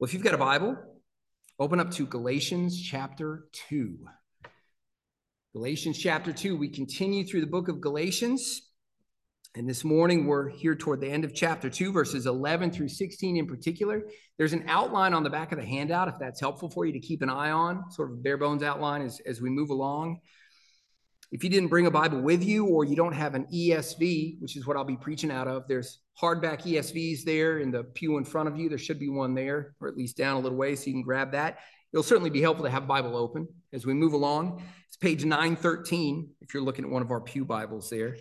Well, if you've got a Bible, open up to Galatians chapter 2. Galatians chapter 2, we continue through the book of Galatians. And this morning, we're here toward the end of chapter 2, verses 11 through 16 in particular. There's an outline on the back of the handout, if that's helpful for you to keep an eye on, sort of bare bones outline as, as we move along. If you didn't bring a Bible with you or you don't have an ESV, which is what I'll be preaching out of, there's hardback ESVs there in the pew in front of you. There should be one there, or at least down a little way, so you can grab that. It'll certainly be helpful to have Bible open as we move along. It's page 913 if you're looking at one of our pew Bibles there.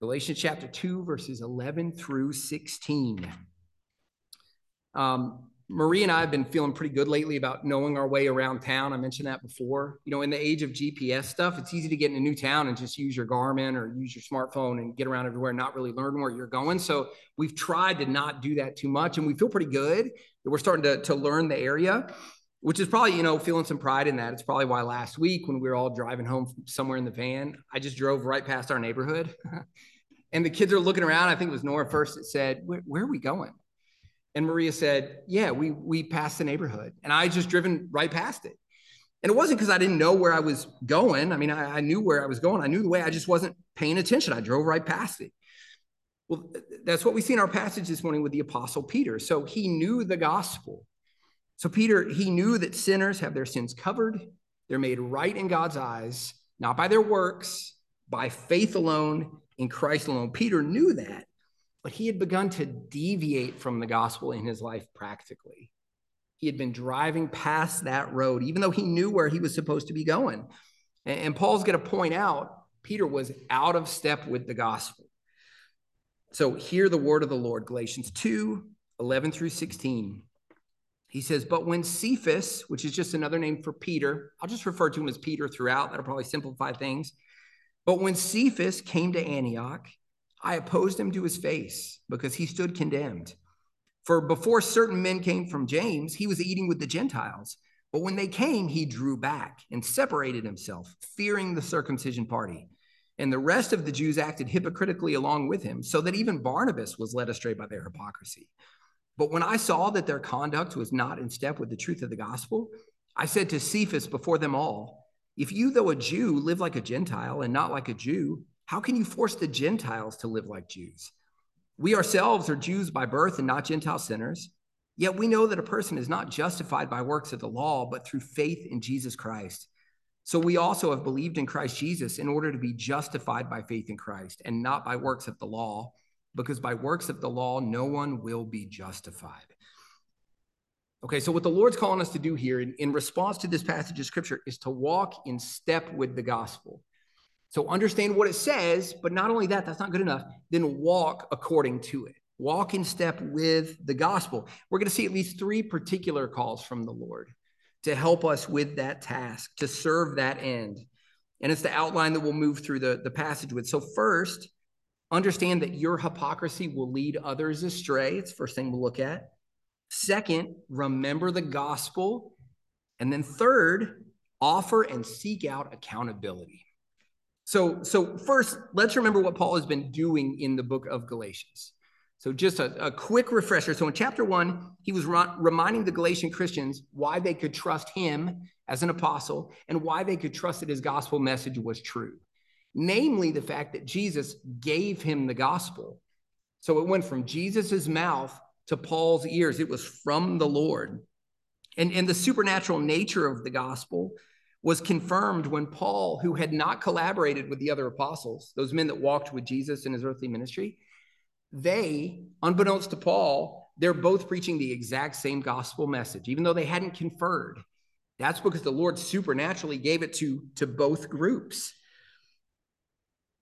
Galatians chapter 2, verses 11 through 16. Um, Marie and I have been feeling pretty good lately about knowing our way around town. I mentioned that before. You know, in the age of GPS stuff, it's easy to get in a new town and just use your Garmin or use your smartphone and get around everywhere and not really learn where you're going. So we've tried to not do that too much. And we feel pretty good that we're starting to, to learn the area, which is probably, you know, feeling some pride in that. It's probably why last week when we were all driving home from somewhere in the van, I just drove right past our neighborhood. and the kids are looking around. I think it was Nora first that said, where, where are we going? And Maria said, Yeah, we we passed the neighborhood. And I just driven right past it. And it wasn't because I didn't know where I was going. I mean, I, I, knew where I was going. I knew the way. I just wasn't paying attention. I drove right past it. Well, that's what we see in our passage this morning with the apostle Peter. So he knew the gospel. So Peter, he knew that sinners have their sins covered. They're made right in God's eyes, not by their works, by faith alone in Christ alone. Peter knew that. But he had begun to deviate from the gospel in his life practically. He had been driving past that road, even though he knew where he was supposed to be going. And Paul's going to point out Peter was out of step with the gospel. So hear the word of the Lord, Galatians 2 11 through 16. He says, But when Cephas, which is just another name for Peter, I'll just refer to him as Peter throughout, that'll probably simplify things. But when Cephas came to Antioch, I opposed him to his face because he stood condemned. For before certain men came from James, he was eating with the Gentiles. But when they came, he drew back and separated himself, fearing the circumcision party. And the rest of the Jews acted hypocritically along with him, so that even Barnabas was led astray by their hypocrisy. But when I saw that their conduct was not in step with the truth of the gospel, I said to Cephas before them all, If you, though a Jew, live like a Gentile and not like a Jew, how can you force the Gentiles to live like Jews? We ourselves are Jews by birth and not Gentile sinners. Yet we know that a person is not justified by works of the law, but through faith in Jesus Christ. So we also have believed in Christ Jesus in order to be justified by faith in Christ and not by works of the law, because by works of the law, no one will be justified. Okay, so what the Lord's calling us to do here in, in response to this passage of scripture is to walk in step with the gospel. So understand what it says, but not only that, that's not good enough. Then walk according to it. Walk in step with the gospel. We're going to see at least three particular calls from the Lord to help us with that task, to serve that end. And it's the outline that we'll move through the, the passage with. So, first, understand that your hypocrisy will lead others astray. It's the first thing we'll look at. Second, remember the gospel. And then third, offer and seek out accountability. So, so first, let's remember what Paul has been doing in the book of Galatians. So, just a, a quick refresher. So, in chapter one, he was reminding the Galatian Christians why they could trust him as an apostle and why they could trust that his gospel message was true. Namely, the fact that Jesus gave him the gospel. So, it went from Jesus's mouth to Paul's ears, it was from the Lord. And, and the supernatural nature of the gospel was confirmed when Paul, who had not collaborated with the other apostles, those men that walked with Jesus in his earthly ministry, they, unbeknownst to Paul, they're both preaching the exact same gospel message, even though they hadn't conferred. That's because the Lord supernaturally gave it to, to both groups.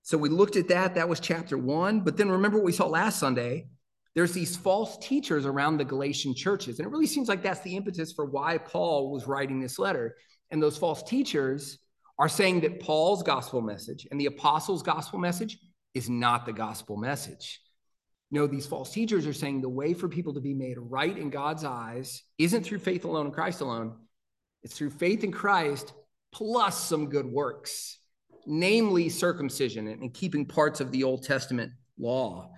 So we looked at that. That was chapter one. But then remember what we saw last Sunday. There's these false teachers around the Galatian churches. And it really seems like that's the impetus for why Paul was writing this letter and those false teachers are saying that Paul's gospel message and the apostles' gospel message is not the gospel message. No, these false teachers are saying the way for people to be made right in God's eyes isn't through faith alone in Christ alone. It's through faith in Christ plus some good works, namely circumcision and keeping parts of the Old Testament law.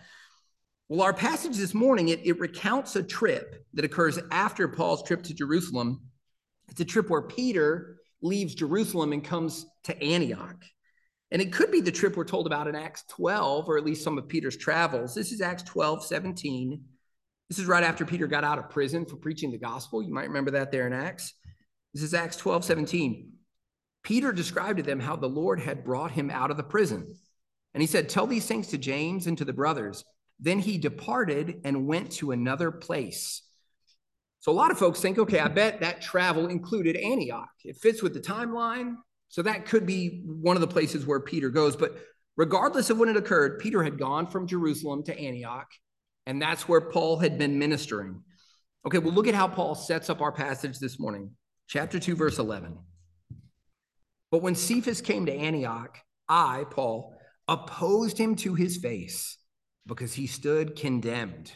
Well, our passage this morning, it, it recounts a trip that occurs after Paul's trip to Jerusalem. It's a trip where Peter leaves Jerusalem and comes to Antioch. And it could be the trip we're told about in Acts 12, or at least some of Peter's travels. This is Acts 12, 17. This is right after Peter got out of prison for preaching the gospel. You might remember that there in Acts. This is Acts 12, 17. Peter described to them how the Lord had brought him out of the prison. And he said, Tell these things to James and to the brothers. Then he departed and went to another place. So a lot of folks think, okay, I bet that travel included Antioch. It fits with the timeline. So that could be one of the places where Peter goes. But regardless of when it occurred, Peter had gone from Jerusalem to Antioch, and that's where Paul had been ministering. Okay, well, look at how Paul sets up our passage this morning, chapter 2, verse 11. But when Cephas came to Antioch, I, Paul, opposed him to his face because he stood condemned.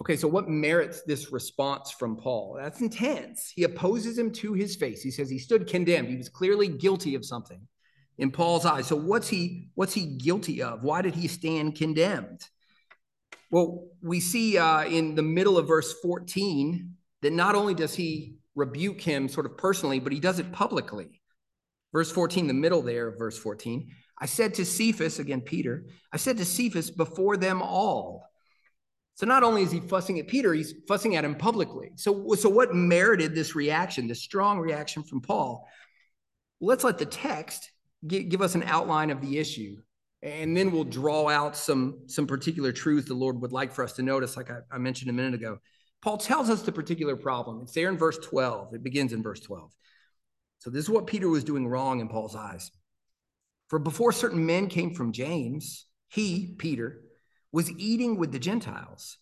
Okay, so what merits this response from Paul? That's intense. He opposes him to his face. He says he stood condemned. He was clearly guilty of something in Paul's eyes. So what's he what's he guilty of? Why did he stand condemned? Well, we see uh, in the middle of verse 14 that not only does he rebuke him sort of personally, but he does it publicly. Verse 14, the middle there of verse 14, I said to Cephas, again, Peter, I said to Cephas before them all, so not only is he fussing at Peter, he's fussing at him publicly. So, so what merited this reaction, this strong reaction from Paul? Let's let the text give, us an outline of the issue, and then we'll draw out some, some particular truths the Lord would like for us to notice, like I, I mentioned a minute ago. Paul tells us the particular problem. It's there in verse 12. It begins in verse 12. So this is what Peter was doing wrong in Paul's eyes. For before certain men came from James, he, Peter, was eating with the Gentiles.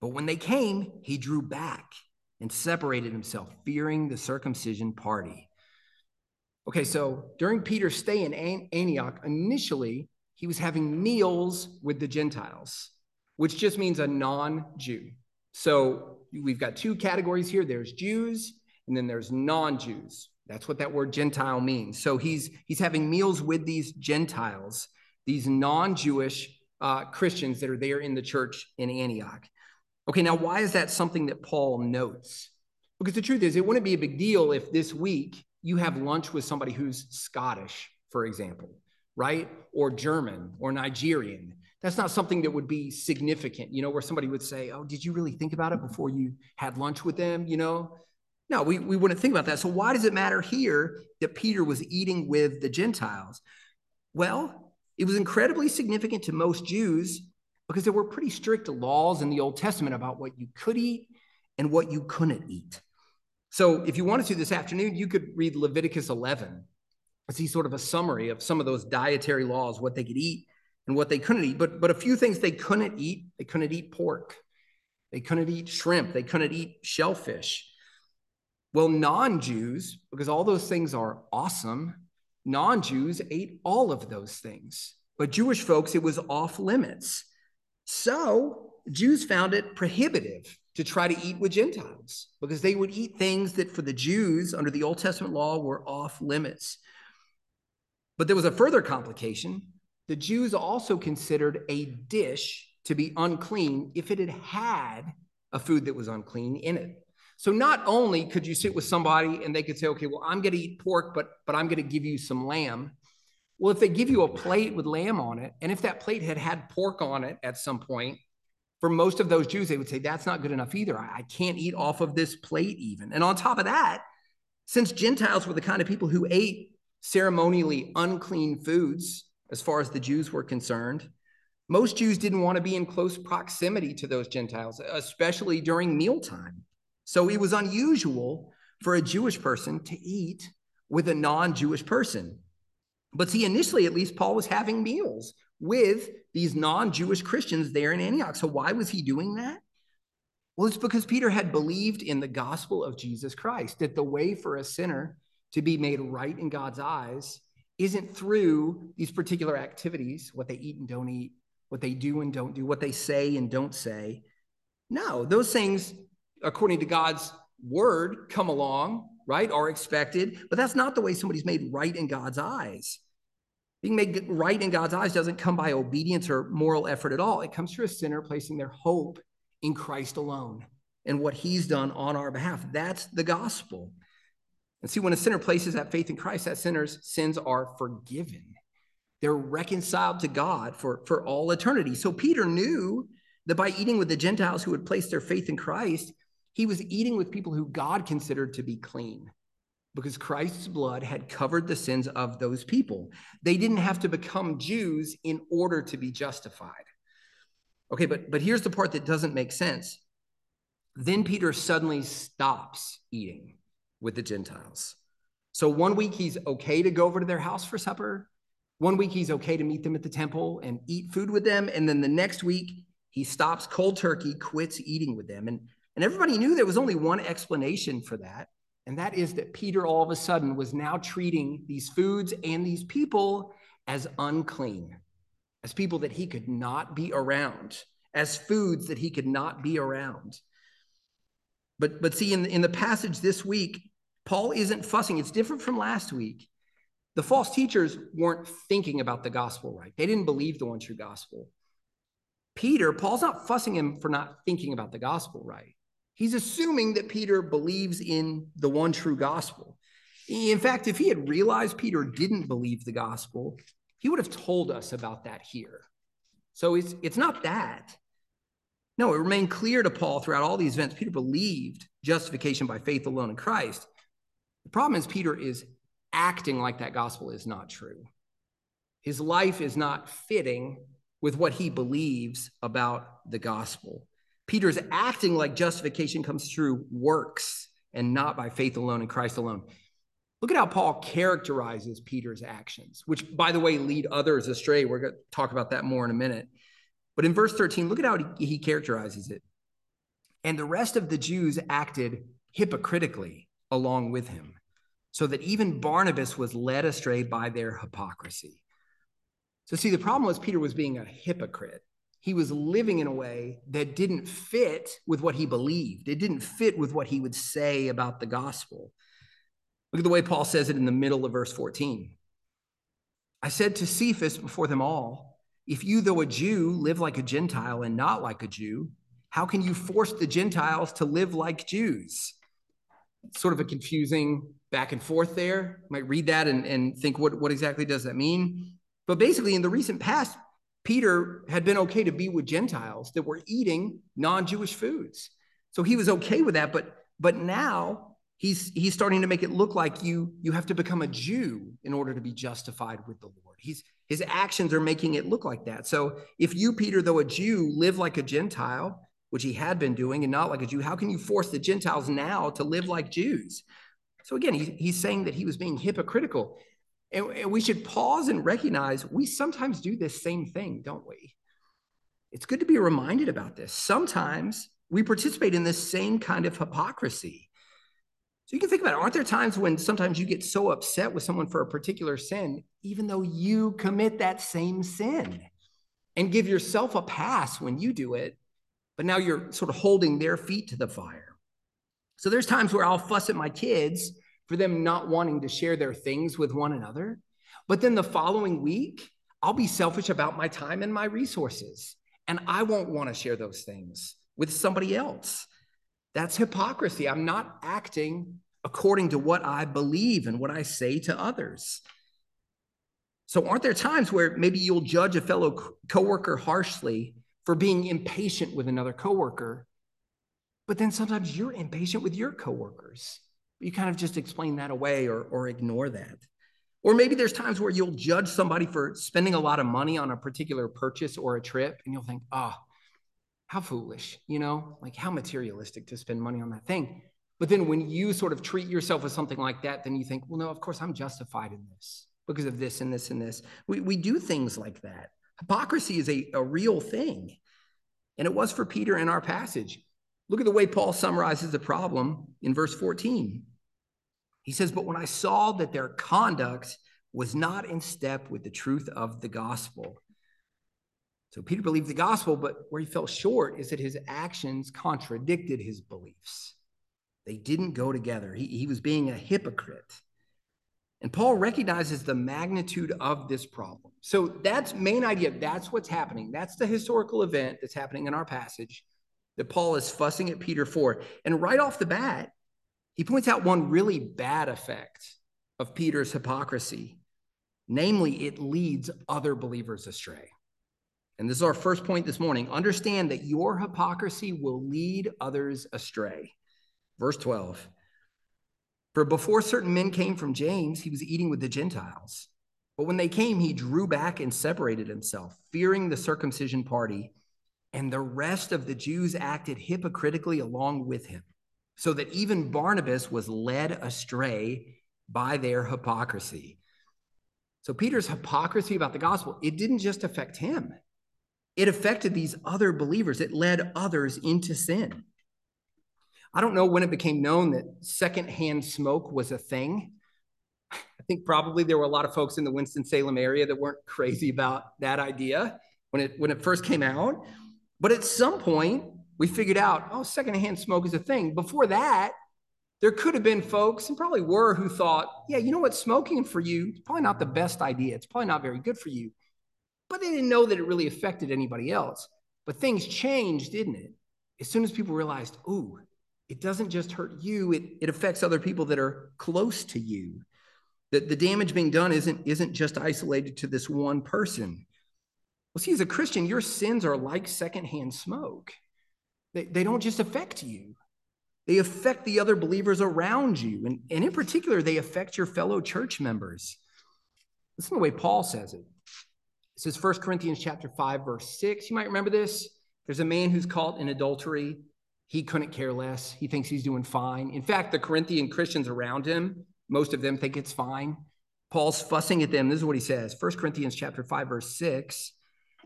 But when they came, he drew back and separated himself, fearing the circumcision party. Okay, so during Peter's stay in Antioch, initially he was having meals with the Gentiles, which just means a non Jew. So we've got two categories here there's Jews and then there's non Jews. That's what that word Gentile means. So he's, he's having meals with these Gentiles, these non Jewish uh, Christians that are there in the church in Antioch. Okay, now why is that something that Paul notes? Because the truth is, it wouldn't be a big deal if this week you have lunch with somebody who's Scottish, for example, right? Or German or Nigerian. That's not something that would be significant, you know, where somebody would say, Oh, did you really think about it before you had lunch with them? You know, no, we, we wouldn't think about that. So, why does it matter here that Peter was eating with the Gentiles? Well, it was incredibly significant to most Jews because there were pretty strict laws in the Old Testament about what you could eat and what you couldn't eat. So, if you wanted to this afternoon, you could read Leviticus 11. See sort of a summary of some of those dietary laws, what they could eat and what they couldn't eat. But, but a few things they couldn't eat they couldn't eat pork, they couldn't eat shrimp, they couldn't eat shellfish. Well, non Jews, because all those things are awesome, Non Jews ate all of those things, but Jewish folks, it was off limits. So Jews found it prohibitive to try to eat with Gentiles because they would eat things that for the Jews under the Old Testament law were off limits. But there was a further complication. The Jews also considered a dish to be unclean if it had had a food that was unclean in it. So not only could you sit with somebody and they could say, okay, well, I'm going to eat pork, but but I'm going to give you some lamb. Well, if they give you a plate with lamb on it, and if that plate had had pork on it at some point, for most of those Jews, they would say, that's not good enough either. I can't eat off of this plate even. And on top of that, since Gentiles were the kind of people who ate ceremonially unclean foods, as far as the Jews were concerned, most Jews didn't want to be in close proximity to those Gentiles, especially during mealtime. So it was unusual for a Jewish person to eat with a non Jewish person. But see, initially, at least, Paul was having meals with these non Jewish Christians there in Antioch. So why was he doing that? Well, it's because Peter had believed in the gospel of Jesus Christ, that the way for a sinner to be made right in God's eyes isn't through these particular activities, what they eat and don't eat, what they do and don't do, what they say and don't say. No, those things according to God's word, come along, right, are expected. But that's not the way somebody's made right in God's eyes. Being made right in God's eyes doesn't come by obedience or moral effort at all. It comes through a sinner placing their hope in Christ alone and what he's done on our behalf. That's the gospel. And see, when a sinner places that faith in Christ, that sinner's sins are forgiven. They're reconciled to God for, for all eternity. So Peter knew that by eating with the Gentiles who had placed their faith in Christ, he was eating with people who God considered to be clean because Christ's blood had covered the sins of those people. They didn't have to become Jews in order to be justified. Okay, but, but here's the part that doesn't make sense. Then Peter suddenly stops eating with the Gentiles. So one week he's okay to go over to their house for supper. One week he's okay to meet them at the temple and eat food with them. And then the next week he stops cold turkey, quits eating with them. And, and everybody knew there was only one explanation for that. And that is that Peter all of a sudden was now treating these foods and these people as unclean, as people that he could not be around, as foods that he could not be around. But but see, in in the passage this week, Paul isn't fussing. It's different from last week. The false teachers weren't thinking about the gospel right. They didn't believe the one true gospel. Peter, Paul's not fussing him for not thinking about the gospel right. He's assuming that Peter believes in the one true gospel. In fact, if he had realized Peter didn't believe the gospel, he would have told us about that here. So it's, it's not that. No, it remained clear to Paul throughout all these events. Peter believed justification by faith alone in Christ. The problem is, Peter is acting like that gospel is not true. His life is not fitting with what he believes about the gospel. Peter's acting like justification comes through works and not by faith alone in Christ alone. Look at how Paul characterizes Peter's actions, which, by the way, lead others astray. We're going to talk about that more in a minute. But in verse 13, look at how he, he characterizes it. And the rest of the Jews acted hypocritically along with him, so that even Barnabas was led astray by their hypocrisy. So, see, the problem was Peter was being a hypocrite. He was living in a way that didn't fit with what he believed, it didn't fit with what he would say about the gospel. Look at the way Paul says it in the middle of verse 14. I said to Cephas before them all, if you, though a Jew, live like a Gentile and not like a Jew, how can you force the Gentiles to live like Jews? sort of a confusing back and forth there. You might read that and, and think, what, what exactly does that mean? But basically, in the recent past, Peter had been okay to be with Gentiles that were eating non-Jewish foods. So he was okay with that. But but now he's he's starting to make it look like you you have to become a Jew in order to be justified with the Lord. He's his actions are making it look like that. So if you, Peter, though a Jew, live like a Gentile, which he had been doing, and not like a Jew, how can you force the Gentiles now to live like Jews? So again, he, he's saying that he was being hypocritical. And, and we should pause and recognize we sometimes do this same thing, don't we? It's good to be reminded about this. Sometimes we participate in this same kind of hypocrisy. So you can think about it. Aren't there times when sometimes you get so upset with someone for a particular sin, even though you commit that same sin and give yourself a pass when you do it, but now you're sort of holding their feet to the fire. So there's times where I'll fuss at my kids for them not wanting to share their things with one another. But then the following week, I'll be selfish about my time and my resources, and I won't want to share those things with somebody else. That's hypocrisy. I'm not acting according to what I believe and what I say to others. So, aren't there times where maybe you'll judge a fellow coworker harshly for being impatient with another coworker, but then sometimes you're impatient with your coworkers? You kind of just explain that away or, or ignore that. Or maybe there's times where you'll judge somebody for spending a lot of money on a particular purchase or a trip, and you'll think, oh, how foolish, you know, like how materialistic to spend money on that thing. But then when you sort of treat yourself as something like that, then you think, well, no, of course I'm justified in this because of this and this and this. We, we do things like that. Hypocrisy is a, a real thing. And it was for Peter in our passage. Look at the way Paul summarizes the problem in verse 14. He says, But when I saw that their conduct was not in step with the truth of the gospel, so Peter believed the gospel, but where he fell short is that his actions contradicted his beliefs. They didn't go together. He, he was being a hypocrite. And Paul recognizes the magnitude of this problem. So that's main idea. That's what's happening. That's the historical event that's happening in our passage that Paul is fussing at Peter for. And right off the bat, he points out one really bad effect of Peter's hypocrisy. Namely, it leads other believers astray. And this is our first point this morning. Understand that your hypocrisy will lead others astray. Verse 12 For before certain men came from James, he was eating with the Gentiles. But when they came, he drew back and separated himself, fearing the circumcision party. And the rest of the Jews acted hypocritically along with him, so that even Barnabas was led astray by their hypocrisy. So Peter's hypocrisy about the gospel, it didn't just affect him. It affected these other believers. It led others into sin. I don't know when it became known that secondhand smoke was a thing. I think probably there were a lot of folks in the Winston-Salem area that weren't crazy about that idea when it when it first came out. But at some point, we figured out, oh, secondhand smoke is a thing. Before that, there could have been folks, and probably were, who thought, yeah, you know what, smoking for you is probably not the best idea. It's probably not very good for you. But they didn't know that it really affected anybody else. But things changed, didn't it? As soon as people realized, ooh, it doesn't just hurt you, it, it affects other people that are close to you. That the damage being done isn't, isn't just isolated to this one person. Well, see, as a Christian, your sins are like secondhand smoke. They, they don't just affect you, they affect the other believers around you. And, and in particular, they affect your fellow church members. Listen to the way Paul says it. It says 1 Corinthians chapter 5, verse 6. You might remember this. There's a man who's caught in adultery. He couldn't care less. He thinks he's doing fine. In fact, the Corinthian Christians around him, most of them think it's fine. Paul's fussing at them. This is what he says 1 Corinthians chapter 5, verse 6.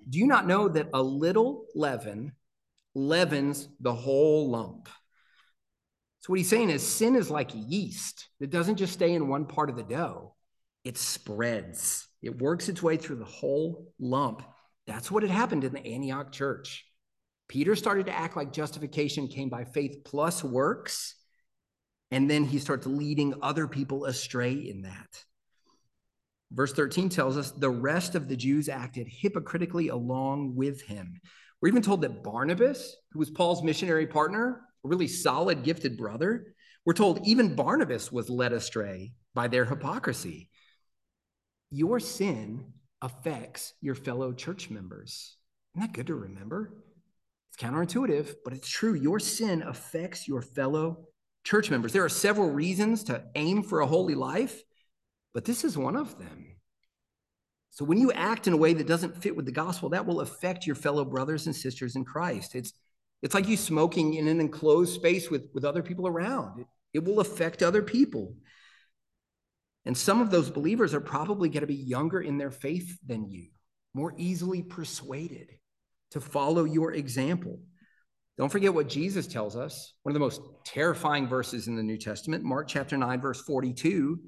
Do you not know that a little leaven leavens the whole lump? So, what he's saying is sin is like yeast that doesn't just stay in one part of the dough, it spreads, it works its way through the whole lump. That's what had happened in the Antioch church. Peter started to act like justification came by faith plus works, and then he starts leading other people astray in that. Verse 13 tells us the rest of the Jews acted hypocritically along with him. We're even told that Barnabas, who was Paul's missionary partner, a really solid, gifted brother. We're told even Barnabas was led astray by their hypocrisy. Your sin affects your fellow church members. Isn't that good to remember? It's counterintuitive, but it's true. Your sin affects your fellow church members. There are several reasons to aim for a holy life, but this is one of them. So when you act in a way that doesn't fit with the gospel, that will affect your fellow brothers and sisters in Christ. It's it's like you smoking in an enclosed space with, with other people around. It, it will affect other people. And some of those believers are probably going to be younger in their faith than you, more easily persuaded to follow your example. Don't forget what Jesus tells us, one of the most terrifying verses in the New Testament, Mark chapter 9, verse 42.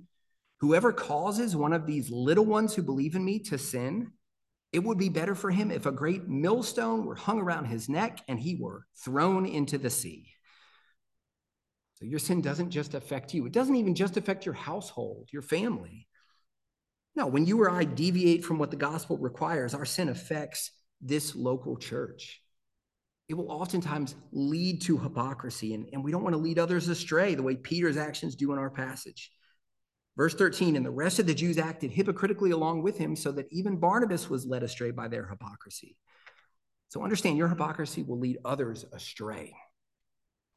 Whoever causes one of these little ones who believe in me to sin, it would be better for him if a great millstone were hung around his neck and he were thrown into the sea. So your sin doesn't just affect you, it doesn't even just affect your household, your family. No, when you or I deviate from what the gospel requires, our sin affects this local church. It will oftentimes lead to hypocrisy, and, and we don't want to lead others astray the way Peter's actions do in our passage. Verse 13, and the rest of the Jews acted hypocritically along with him, so that even Barnabas was led astray by their hypocrisy. So understand your hypocrisy will lead others astray.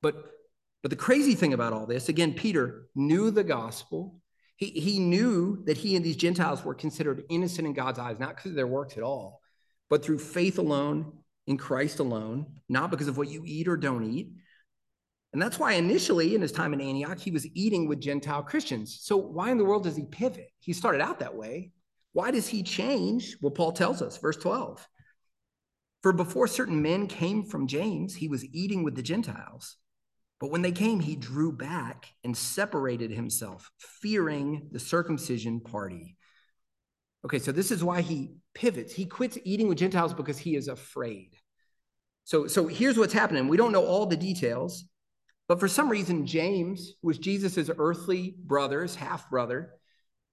But, but the crazy thing about all this, again, Peter knew the gospel. He, he knew that he and these Gentiles were considered innocent in God's eyes, not because of their works at all, but through faith alone in Christ alone, not because of what you eat or don't eat. And that's why initially in his time in Antioch, he was eating with Gentile Christians. So why in the world does he pivot? He started out that way. Why does he change? Well, Paul tells us, verse 12. For before certain men came from James, he was eating with the Gentiles. But when they came, he drew back and separated himself, fearing the circumcision party. Okay, so this is why he pivots. He quits eating with Gentiles because he is afraid. So, so here's what's happening. We don't know all the details, but for some reason, James, was Jesus' earthly brother, his half brother,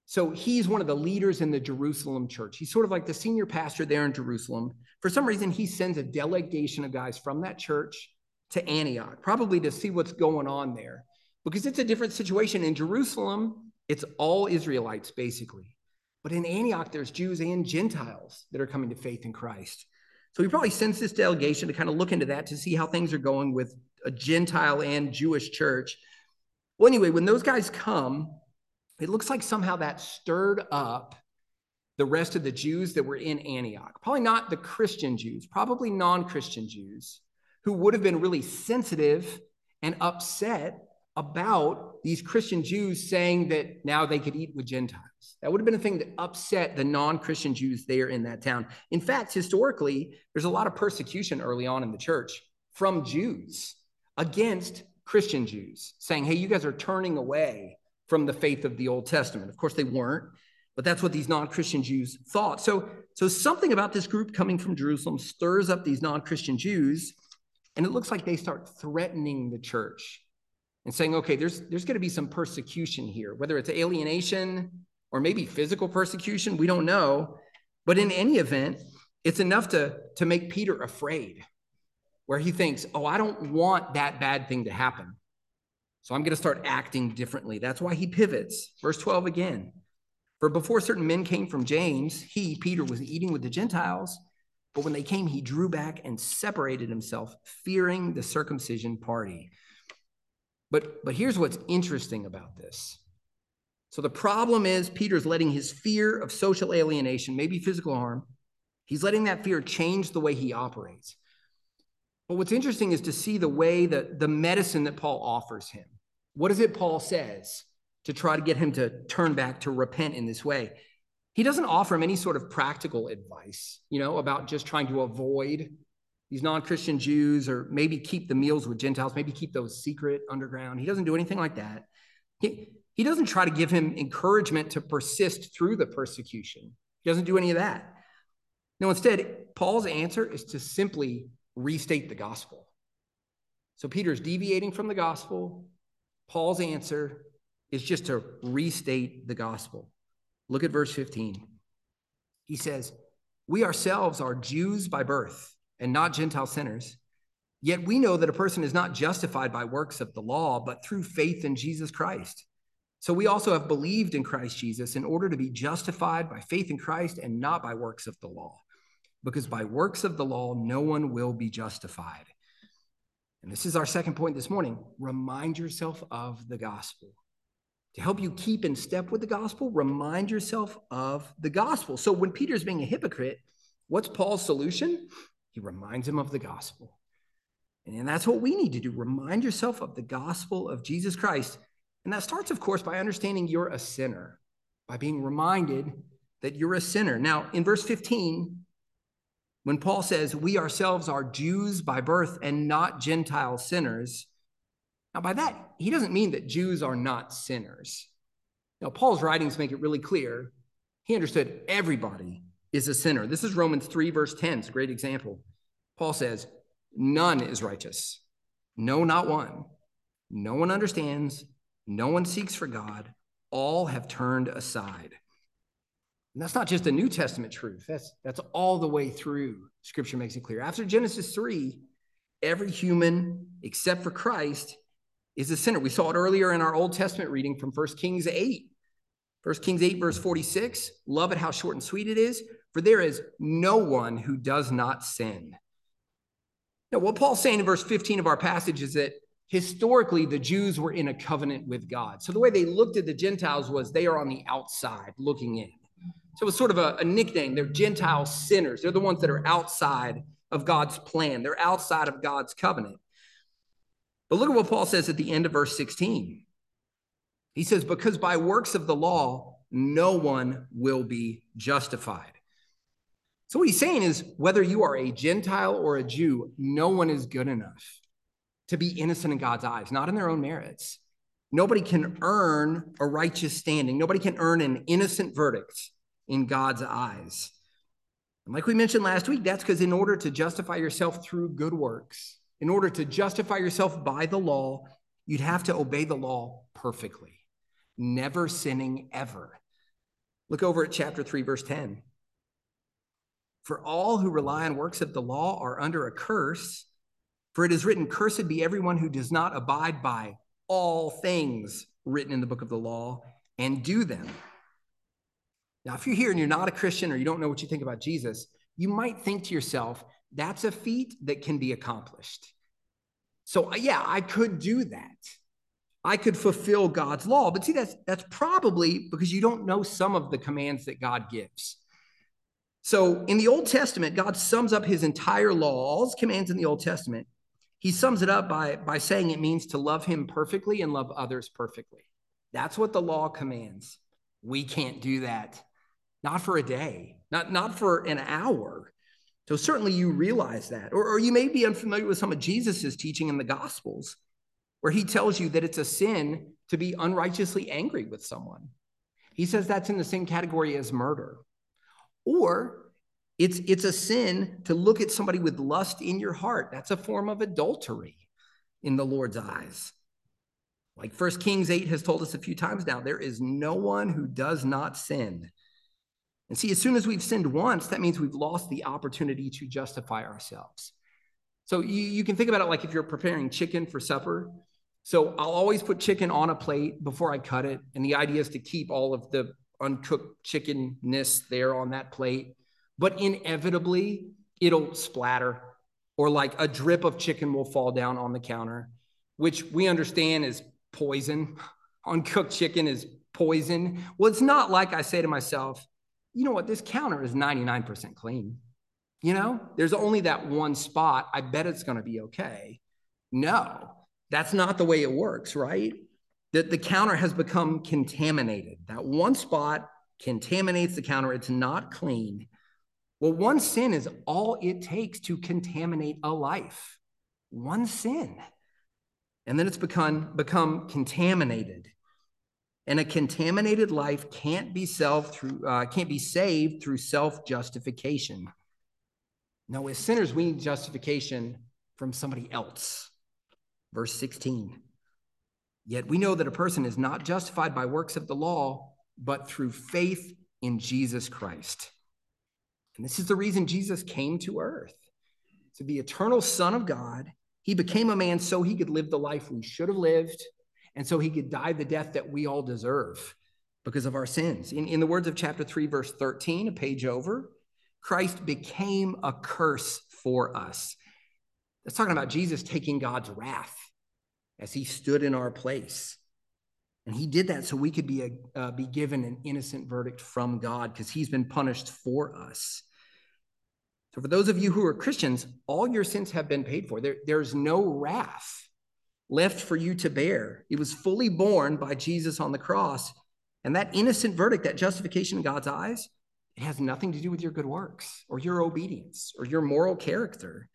So he's one of the leaders in the Jerusalem church. He's sort of like the senior pastor there in Jerusalem. For some reason, he sends a delegation of guys from that church to Antioch, probably to see what's going on there, because it's a different situation. In Jerusalem, it's all Israelites, basically. But in Antioch, there's Jews and Gentiles that are coming to faith in Christ. So he probably sends this delegation to kind of look into that to see how things are going with a Gentile and Jewish church. Well, anyway, when those guys come, it looks like somehow that stirred up the rest of the Jews that were in Antioch. Probably not the Christian Jews, probably non Christian Jews, who would have been really sensitive and upset about these Christian Jews saying that now they could eat with Gentiles. That would have been a thing that upset the non Christian Jews there in that town. In fact, historically, there's a lot of persecution early on in the church from Jews against Christian Jews, saying, hey, you guys are turning away from the faith of the Old Testament. Of course, they weren't, but that's what these non Christian Jews thought. So, so something about this group coming from Jerusalem stirs up these non Christian Jews, and it looks like they start threatening the church and saying, okay, there's, there's going to be some persecution here, whether it's alienation or maybe physical persecution, we don't know. But in any event, it's enough to, to make Peter afraid, where he thinks, oh, I don't want that bad thing to happen. So I'm going to start acting differently. That's why he pivots. Verse 12 again. For before certain men came from James, he, Peter, was eating with the Gentiles. But when they came, he drew back and separated himself, fearing the circumcision party. But, but here's what's interesting about this. So the problem is Peter's letting his fear of social alienation, maybe physical harm, he's letting that fear change the way he operates. But what's interesting is to see the way that the medicine that Paul offers him. What is it Paul says to try to get him to turn back to repent in this way? He doesn't offer him any sort of practical advice, you know, about just trying to avoid these non-Christian Jews or maybe keep the meals with Gentiles, maybe keep those secret underground. He doesn't do anything like that. He, he doesn't try to give him encouragement to persist through the persecution. He doesn't do any of that. No, instead, Paul's answer is to simply restate the gospel. So Peter's deviating from the gospel. Paul's answer is just to restate the gospel. Look at verse 15. He says, We ourselves are Jews by birth and not Gentile sinners. Yet we know that a person is not justified by works of the law, but through faith in Jesus Christ. So we also have believed in Christ Jesus in order to be justified by faith in Christ and not by works of the law because by works of the law, no one will be justified. And this is our second point this morning. Remind yourself of the gospel. To help you keep in step with the gospel, remind yourself of the gospel. So when Peter's being a hypocrite, what's Paul's solution? He reminds him of the gospel. And that's what we need to do. Remind yourself of the gospel of Jesus Christ. And that starts, of course, by understanding you're a sinner, by being reminded that you're a sinner. Now, in verse 15, when Paul says, We ourselves are Jews by birth and not Gentile sinners, now by that, he doesn't mean that Jews are not sinners. Now, Paul's writings make it really clear. He understood everybody is a sinner. This is Romans 3, verse 10. It's a great example. Paul says, None is righteous. No, not one. No one understands. No one seeks for God. All have turned aside. And that's not just a New Testament truth. That's that's all the way through. Scripture makes it clear. After Genesis 3, every human except for Christ is a sinner. We saw it earlier in our Old Testament reading from 1 Kings 8. 1 Kings 8, verse 46. Love it how short and sweet it is. For there is no one who does not sin. Now, what Paul's saying in verse 15 of our passage is that historically the Jews were in a covenant with God. So the way they looked at the Gentiles was they are on the outside looking in. So it was sort of a, a nickname. They're Gentile sinners. They're the ones that are outside of God's plan, they're outside of God's covenant. But look at what Paul says at the end of verse 16. He says, Because by works of the law, no one will be justified. So, what he's saying is, whether you are a Gentile or a Jew, no one is good enough to be innocent in God's eyes, not in their own merits. Nobody can earn a righteous standing, nobody can earn an innocent verdict in God's eyes. And like we mentioned last week, that's because in order to justify yourself through good works, in order to justify yourself by the law, you'd have to obey the law perfectly, never sinning ever. Look over at chapter 3, verse 10. For all who rely on works of the law are under a curse, for it is written, Cursed be everyone who does not abide by all things written in the book of the law and do them. Now, if you're here and you're not a Christian or you don't know what you think about Jesus, you might think to yourself, that's a feat that can be accomplished. So, uh, yeah, I could do that. I could fulfill God's law. But see, that's that's probably because you don't know some of the commands that God gives. So in the Old Testament, God sums up his entire law, all his commands in the Old Testament. He sums it up by, by saying it means to love him perfectly and love others perfectly. That's what the law commands. We can't do that. Not for a day, not, not for an hour. So certainly you realize that. Or, or you may be unfamiliar with some of Jesus's teaching in the Gospels, where he tells you that it's a sin to be unrighteously angry with someone. He says that's in the same category as murder. Or it's, it's a sin to look at somebody with lust in your heart. That's a form of adultery in the Lord's eyes. Like First Kings 8 has told us a few times now, there is no one who does not sin. And see, as soon as we've sinned once, that means we've lost the opportunity to justify ourselves. So you, you can think about it like if you're preparing chicken for supper. So I'll always put chicken on a plate before I cut it. And the idea is to keep all of the uncooked chickenness there on that plate. But inevitably, it'll splatter or like a drip of chicken will fall down on the counter, which we understand is poison. Uncooked chicken is poison. Well, it's not like I say to myself, you know what, this counter is 99% clean. You know, there's only that one spot. I bet it's going to be okay. No, that's not the way it works, right? That the counter has become contaminated. That one spot contaminates the counter. It's not clean. Well, one sin is all it takes to contaminate a life. One sin. And then it's become, become contaminated. And a contaminated life can't be self through uh, can't be saved through self-justification. No, as sinners, we need justification from somebody else. Verse 16. Yet we know that a person is not justified by works of the law, but through faith in Jesus Christ. And this is the reason Jesus came to earth. To the eternal Son of God, he became a man so he could live the life we should have lived, and so he could die the death that we all deserve because of our sins. In, in the words of chapter 3, verse 13, a page over, Christ became a curse for us. That's talking about Jesus taking God's wrath as he stood in our place. And he did that so we could be, a, uh, be given an innocent verdict from God because he's been punished for us. So, for those of you who are Christians, all your sins have been paid for. There, there's no wrath left for you to bear. It was fully borne by Jesus on the cross. And that innocent verdict, that justification in God's eyes, it has nothing to do with your good works or your obedience or your moral character.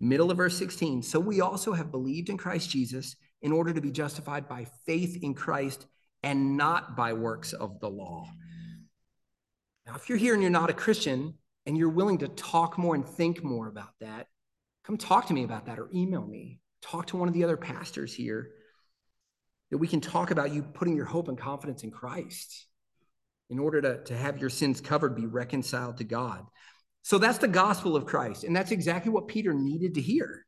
Middle of verse 16. So we also have believed in Christ Jesus in order to be justified by faith in Christ and not by works of the law. Now, if you're here and you're not a Christian and you're willing to talk more and think more about that, come talk to me about that or email me. Talk to one of the other pastors here that we can talk about you putting your hope and confidence in Christ in order to, to have your sins covered, be reconciled to God. So that's the gospel of Christ. And that's exactly what Peter needed to hear.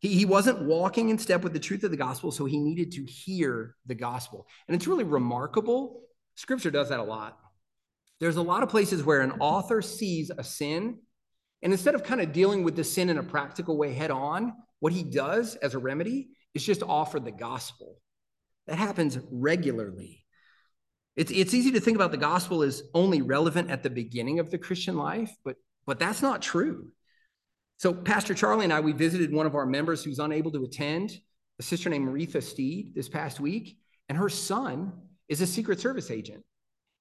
He, he wasn't walking in step with the truth of the gospel, so he needed to hear the gospel. And it's really remarkable. Scripture does that a lot. There's a lot of places where an author sees a sin, and instead of kind of dealing with the sin in a practical way head on, what he does as a remedy is just offer the gospel. That happens regularly. It's, it's easy to think about the gospel as only relevant at the beginning of the Christian life, but but that's not true. So, Pastor Charlie and I, we visited one of our members who's unable to attend, a sister named Maritha Steed, this past week, and her son is a Secret Service agent.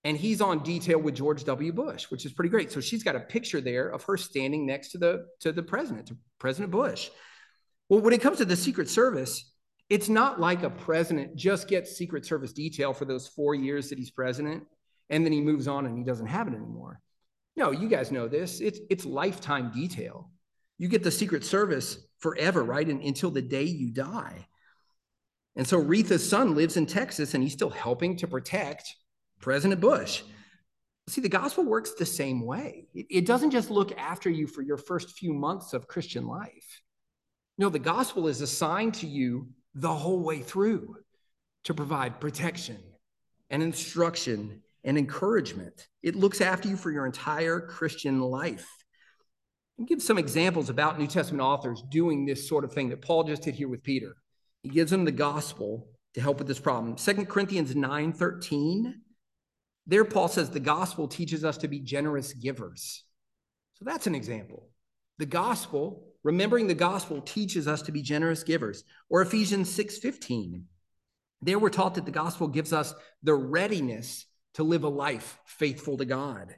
And he's on detail with George W. Bush, which is pretty great. So she's got a picture there of her standing next to the to the president, to President Bush. Well, when it comes to the Secret Service, it's not like a president just gets Secret Service detail for those four years that he's president, and then he moves on and he doesn't have it anymore. No, you guys know this. It's it's lifetime detail. You get the Secret Service forever, right? And, until the day you die. And so Retha's son lives in Texas and he's still helping to protect President Bush. See, the gospel works the same way. It, it doesn't just look after you for your first few months of Christian life. No, the gospel is assigned to you the whole way through to provide protection and instruction and encouragement. It looks after you for your entire Christian life. I'll give some examples about New Testament authors doing this sort of thing that Paul just did here with Peter. He gives them the gospel to help with this problem. Second Corinthians 9 13 there, Paul says the gospel teaches us to be generous givers. So that's an example. The gospel, remembering the gospel, teaches us to be generous givers. Or Ephesians 6 15. There, we're taught that the gospel gives us the readiness to live a life faithful to God.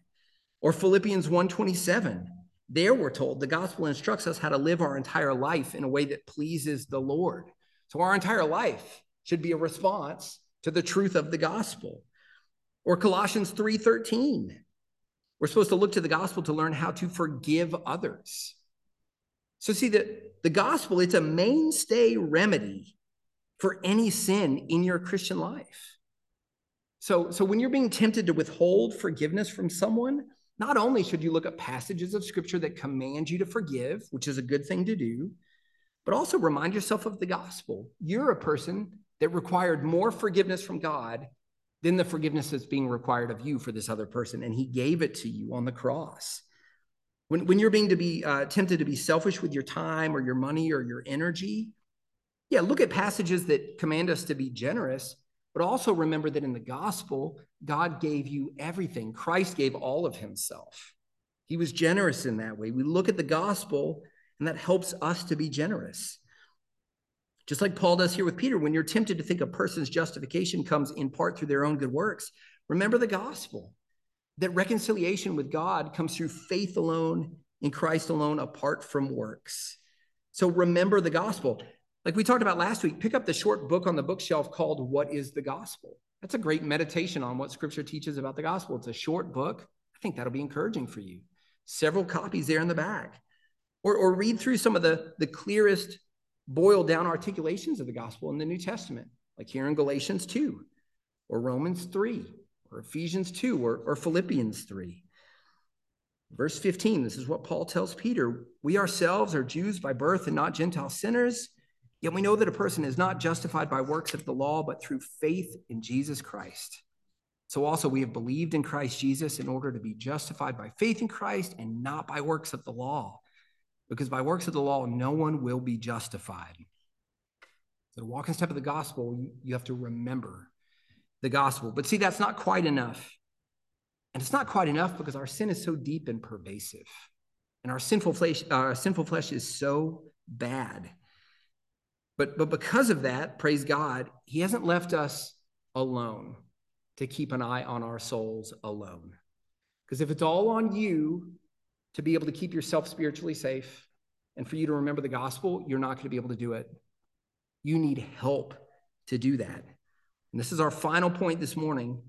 Or Philippians 1 27. There, we're told the gospel instructs us how to live our entire life in a way that pleases the Lord. So, our entire life should be a response to the truth of the gospel. Or Colossians 3:13. We're supposed to look to the gospel to learn how to forgive others. So see that the gospel it's a mainstay remedy for any sin in your Christian life. So so when you're being tempted to withhold forgiveness from someone, not only should you look at passages of scripture that command you to forgive, which is a good thing to do, but also remind yourself of the gospel. You're a person that required more forgiveness from God than the forgiveness that's being required of you for this other person. And he gave it to you on the cross. When, when you're being to be uh, tempted to be selfish with your time or your money or your energy, yeah, look at passages that command us to be generous, but also remember that in the gospel, God gave you everything. Christ gave all of himself. He was generous in that way. We look at the gospel, and that helps us to be generous. Just like Paul does here with Peter, when you're tempted to think a person's justification comes in part through their own good works, remember the gospel that reconciliation with God comes through faith alone in Christ alone, apart from works. So remember the gospel. Like we talked about last week, pick up the short book on the bookshelf called What is the Gospel? That's a great meditation on what scripture teaches about the gospel. It's a short book. I think that'll be encouraging for you. Several copies there in the back. Or, or read through some of the, the clearest boiled down articulations of the gospel in the New Testament, like here in Galatians 2, or Romans 3, or Ephesians 2, or, or Philippians 3. Verse 15, this is what Paul tells Peter We ourselves are Jews by birth and not Gentile sinners, yet we know that a person is not justified by works of the law, but through faith in Jesus Christ. So also we have believed in Christ Jesus in order to be justified by faith in Christ and not by works of the law because by works of the law, no one will be justified. So to walk in step of the gospel, you have to remember the gospel. But see, that's not quite enough. And it's not quite enough because our sin is so deep and pervasive. And our sinful flesh, our sinful flesh is so bad. But, but because of that, praise God, He hasn't left us alone to keep an eye on our souls alone. Because if it's all on you, to be able to keep yourself spiritually safe and for you to remember the gospel, you're not going to be able to do it. You need help to do that. And this is our final point this morning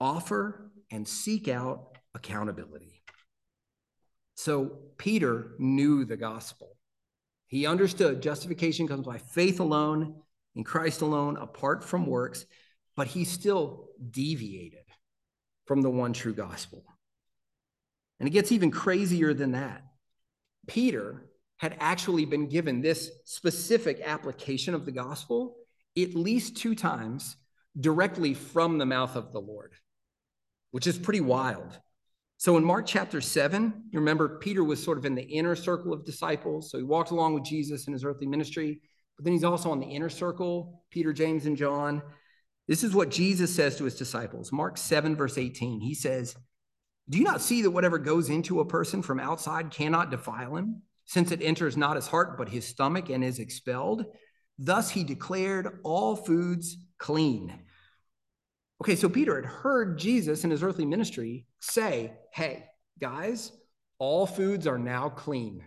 offer and seek out accountability. So Peter knew the gospel. He understood justification comes by faith alone, in Christ alone, apart from works, but he still deviated from the one true gospel. And it gets even crazier than that. Peter had actually been given this specific application of the gospel at least two times directly from the mouth of the Lord, which is pretty wild. So in Mark chapter 7, you remember Peter was sort of in the inner circle of disciples. So he walked along with Jesus in his earthly ministry, but then he's also on the inner circle, Peter, James, and John. This is what Jesus says to his disciples. Mark 7, verse 18. He says, do you not see that whatever goes into a person from outside cannot defile him, since it enters not his heart, but his stomach and is expelled? Thus he declared all foods clean. Okay, so Peter had heard Jesus in his earthly ministry say, Hey, guys, all foods are now clean.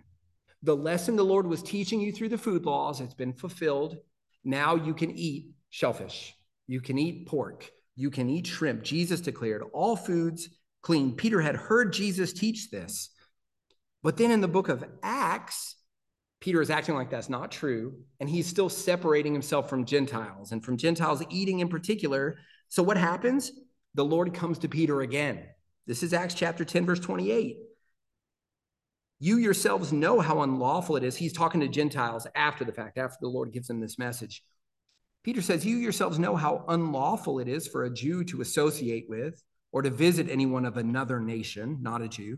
The lesson the Lord was teaching you through the food laws has been fulfilled. Now you can eat shellfish, you can eat pork, you can eat shrimp. Jesus declared all foods clean. Peter had heard Jesus teach this. But then in the book of Acts, Peter is acting like that's not true, and he's still separating himself from Gentiles and from Gentiles eating in particular. So what happens? The Lord comes to Peter again This is Acts chapter 10, verse 28. You yourselves know how unlawful it is. He's talking to Gentiles after the fact, after the Lord gives them this message. Peter says, You yourselves know how unlawful it is for a Jew to associate with or to visit anyone of another nation, not a Jew.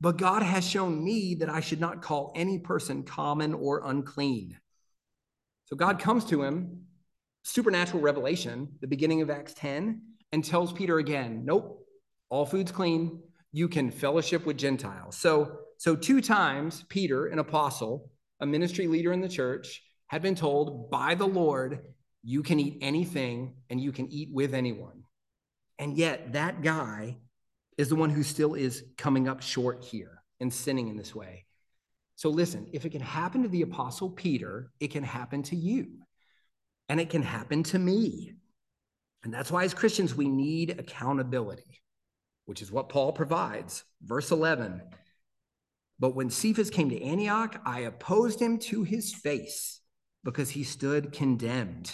But God has shown me that I should not call any person common or unclean. So God comes to him, supernatural revelation, the beginning of Acts 10, and tells Peter again, Nope, all food's clean. You can fellowship with Gentiles. So, so two times, Peter, an apostle, a ministry leader in the church, had been told by the Lord, you can eat anything and you can eat with anyone. And yet, that guy is the one who still is coming up short here and sinning in this way. So, listen, if it can happen to the apostle Peter, it can happen to you. And it can happen to me. And that's why, as Christians, we need accountability which is what Paul provides. Verse 11 But when Cephas came to Antioch, I opposed him to his face because he stood condemned.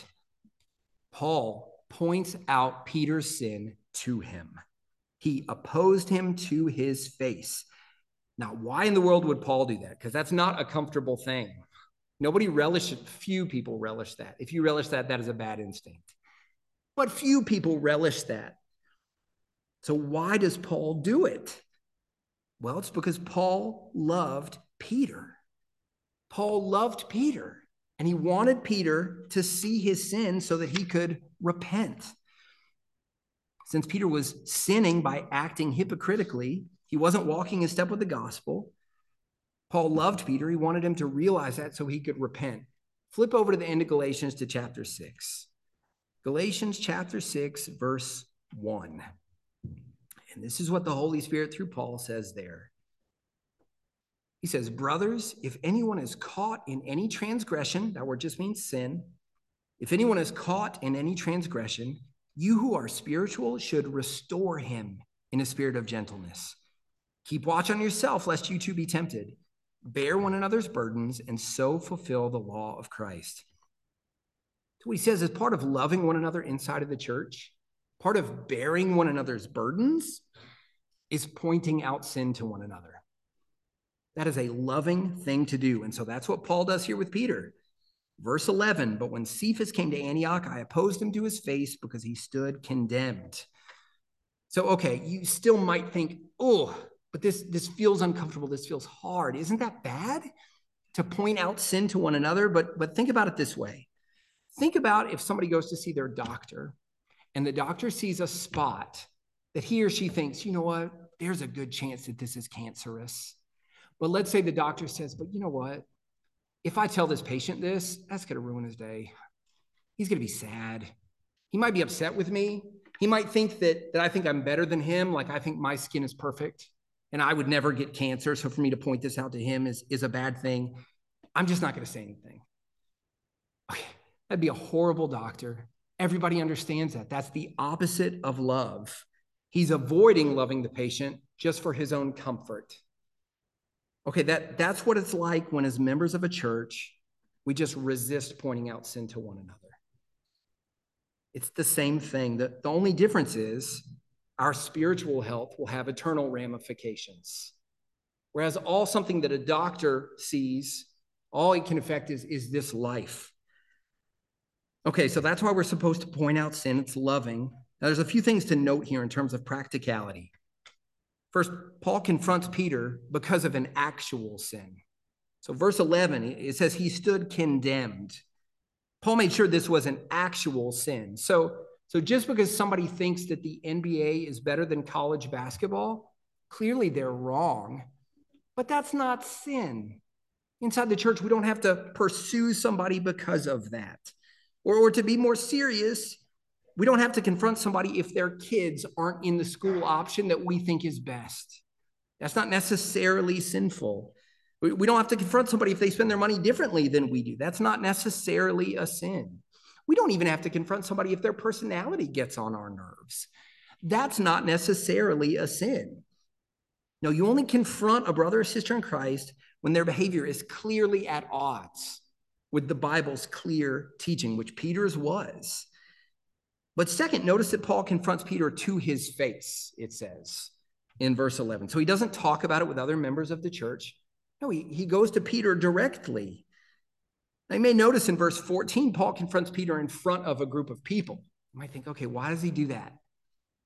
Paul points out Peter's sin to him. He opposed him to his face. Now, why in the world would Paul do that? Because that's not a comfortable thing. Nobody relishes, few people relish that. If you relish that, that is a bad instinct. But few people relish that. So, why does Paul do it? Well, it's because Paul loved Peter. Paul loved Peter, and he wanted Peter to see his sin so that he could repent. Since Peter was sinning by acting hypocritically, he wasn't walking in step with the gospel. Paul loved Peter. He wanted him to realize that so he could repent. Flip over to the end of Galatians to chapter 6. Galatians chapter 6, verse 1. And this is what the Holy Spirit through Paul says there. He says, Brothers, if anyone is caught in any transgression, that word just means sin. If anyone is caught in any transgression, you who are spiritual should restore him in a spirit of gentleness. Keep watch on yourself, lest you too be tempted. Bear one another's burdens, and so fulfill the law of Christ. So, what he says is part of loving one another inside of the church Part of bearing one another's burdens is pointing out sin to one another. That is a loving thing to do. And so that's what Paul does here with Peter. Verse 11, but when Cephas came to Antioch, I opposed him to his face because he stood condemned. So, okay, you still might think, oh, but this, this feels uncomfortable. This feels hard. Isn't that bad to point out sin to one another? But, but think about it this way think about if somebody goes to see their doctor and the doctor sees a spot that he or she thinks, you know what, there's a good chance that this is cancerous. But let's say the doctor says, but you know what, if I tell this patient this, that's going to ruin his day. He's going to be sad. He might be upset with me. He might think that, that I think I'm better than him, like I think my skin is perfect and I would never get cancer. So for me to point this out to him is, is a bad thing. I'm just not going to say anything. Okay, that'd be a horrible doctor. Everybody understands that. That's the opposite of love. He's avoiding loving the patient just for his own comfort. Okay, that, that's what it's like when, as members of a church, we just resist pointing out sin to one another. It's the same thing. The, the only difference is our spiritual health will have eternal ramifications. Whereas all something that a doctor sees, all it can affect is, is this life. Okay, so that's why we're supposed to point out sin. It's loving. Now, there's a few things to note here in terms of practicality. First, Paul confronts Peter because of an actual sin. So, verse 11, it says he stood condemned. Paul made sure this was an actual sin. So, so just because somebody thinks that the NBA is better than college basketball, clearly they're wrong. But that's not sin. Inside the church, we don't have to pursue somebody because of that. Or, or to be more serious, we don't have to confront somebody if their kids aren't in the school option that we think is best. That's not necessarily sinful. We, we don't have to confront somebody if they spend their money differently than we do. That's not necessarily a sin. We don't even have to confront somebody if their personality gets on our nerves. That's not necessarily a sin. No, you only confront a brother or sister in Christ when their behavior is clearly at odds with the Bible's clear teaching, which Peter's was. But second, notice that Paul confronts Peter to his face, it says. in verse 11. So he doesn't talk about it with other members of the church. No, he, he goes to Peter directly. Now, you may notice in verse 14, Paul confronts Peter in front of a group of people. You might think, okay, why does he do that?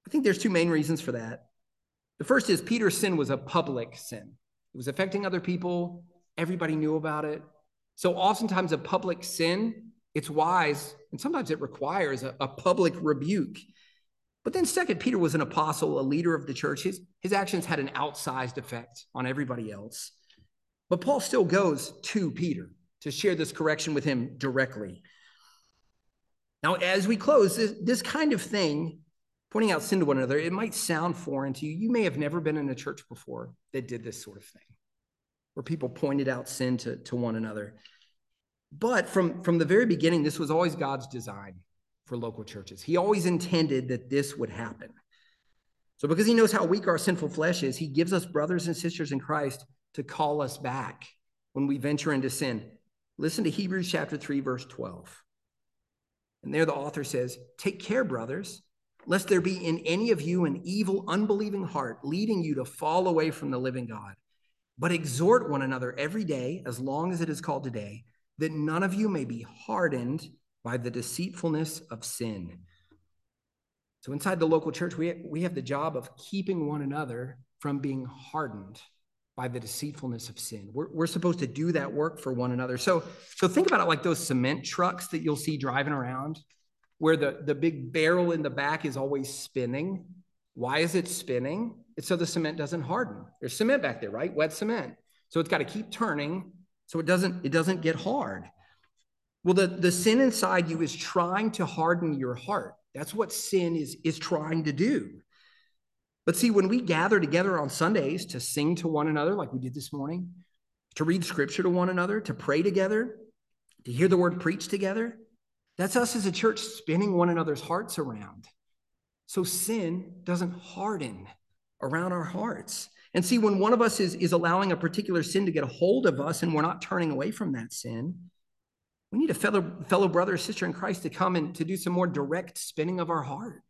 I think there's two main reasons for that. The first is Peter's sin was a public sin, it was affecting other people, everybody knew about it. So, oftentimes, a public sin, it's wise, and sometimes it requires a, a public rebuke. But then, second, Peter was an apostle, a leader of the church. His, his actions had an outsized effect on everybody else. But Paul still goes to Peter to share this correction with him directly. Now, as we close, this, this kind of thing, pointing out sin to one another, it might sound foreign to you. You may have never been in a church before that did this sort of thing, where people pointed out sin to, to one another. But from, from the very beginning, this was always God's design for local churches. He always intended that this would happen. So, because he knows how weak our sinful flesh is, he gives us brothers and sisters in Christ to call us back when we venture into sin. Listen to Hebrews chapter 3, verse 12. And there the author says, Take care, brothers, lest there be in any of you an evil, unbelieving heart leading you to fall away from the living God. But exhort one another every day, as long as it is called today, that none of you may be hardened by the deceitfulness of sin. So, inside the local church, we, we have the job of keeping one another from being hardened by the deceitfulness of sin. We're, we're supposed to do that work for one another. So, so think about it like those cement trucks that you'll see driving around, where the, the big barrel in the back is always spinning. Why is it spinning? It's so the cement doesn't harden. There's cement back there, right? Wet cement. So it's got to keep turning so it doesn't it doesn't get hard. Well, the, the sin inside you is trying to harden your heart. That's what sin is, is trying to do. But see, when we gather together on Sundays to sing to one another, like we did this morning, to read scripture to one another, to pray together, to hear the word preached together, that's us as a church spinning one another's hearts around. So sin doesn't harden around our hearts. And see, when one of us is, is allowing a particular sin to get a hold of us and we're not turning away from that sin, we need a fellow, fellow brother or sister in Christ to come and to do some more direct spinning of our heart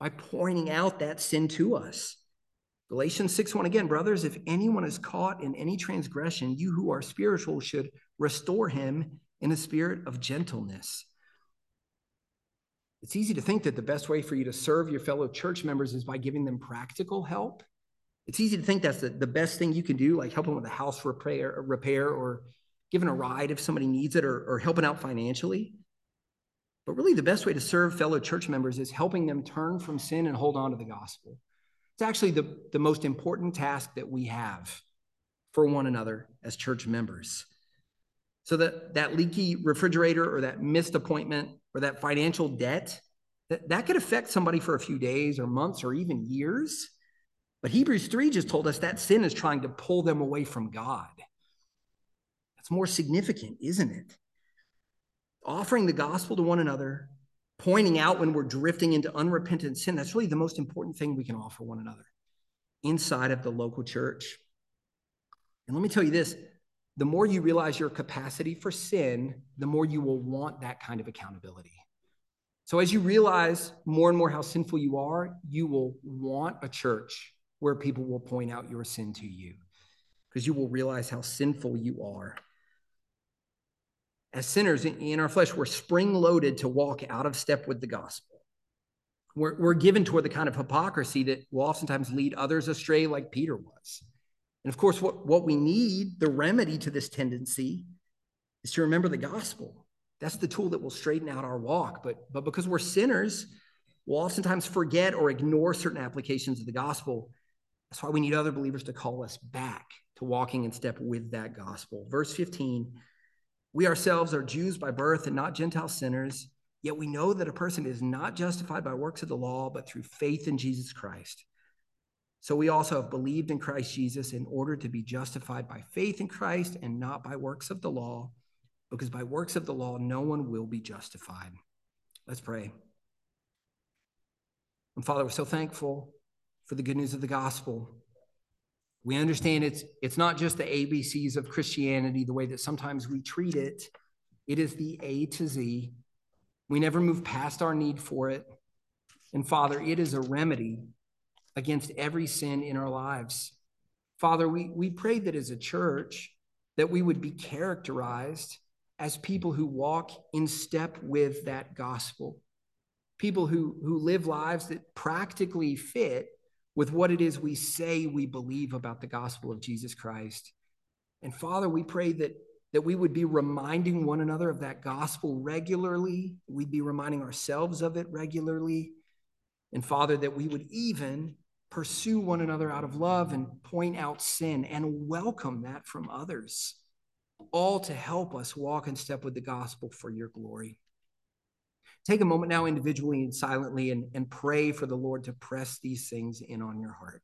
by pointing out that sin to us. Galatians 6 1 again, brothers, if anyone is caught in any transgression, you who are spiritual should restore him in a spirit of gentleness. It's easy to think that the best way for you to serve your fellow church members is by giving them practical help. It's easy to think that's the, the best thing you can do, like helping with a house repair, repair or giving a ride if somebody needs it or, or helping out financially. But really, the best way to serve fellow church members is helping them turn from sin and hold on to the gospel. It's actually the, the most important task that we have for one another as church members. So that that leaky refrigerator or that missed appointment or that financial debt, that, that could affect somebody for a few days or months or even years. But Hebrews 3 just told us that sin is trying to pull them away from God. That's more significant, isn't it? Offering the gospel to one another, pointing out when we're drifting into unrepentant sin, that's really the most important thing we can offer one another inside of the local church. And let me tell you this the more you realize your capacity for sin, the more you will want that kind of accountability. So, as you realize more and more how sinful you are, you will want a church where people will point out your sin to you because you will realize how sinful you are. As sinners in our flesh, we're spring loaded to walk out of step with the gospel. We're, we're given toward the kind of hypocrisy that will oftentimes lead others astray, like Peter was. And of course, what, what we need, the remedy to this tendency, is to remember the gospel. That's the tool that will straighten out our walk. But, but because we're sinners, we'll oftentimes forget or ignore certain applications of the gospel that's why we need other believers to call us back to walking in step with that gospel. Verse 15 We ourselves are Jews by birth and not Gentile sinners, yet we know that a person is not justified by works of the law, but through faith in Jesus Christ. So we also have believed in Christ Jesus in order to be justified by faith in Christ and not by works of the law, because by works of the law, no one will be justified. Let's pray. And Father, we're so thankful for the good news of the gospel. We understand it's, it's not just the ABCs of Christianity, the way that sometimes we treat it. It is the A to Z. We never move past our need for it. And Father, it is a remedy against every sin in our lives. Father, we, we pray that as a church, that we would be characterized as people who walk in step with that gospel, people who, who live lives that practically fit with what it is we say we believe about the gospel of Jesus Christ. And Father, we pray that, that we would be reminding one another of that gospel regularly. We'd be reminding ourselves of it regularly. And Father, that we would even pursue one another out of love and point out sin and welcome that from others, all to help us walk in step with the gospel for your glory. Take a moment now, individually and silently, and, and pray for the Lord to press these things in on your heart.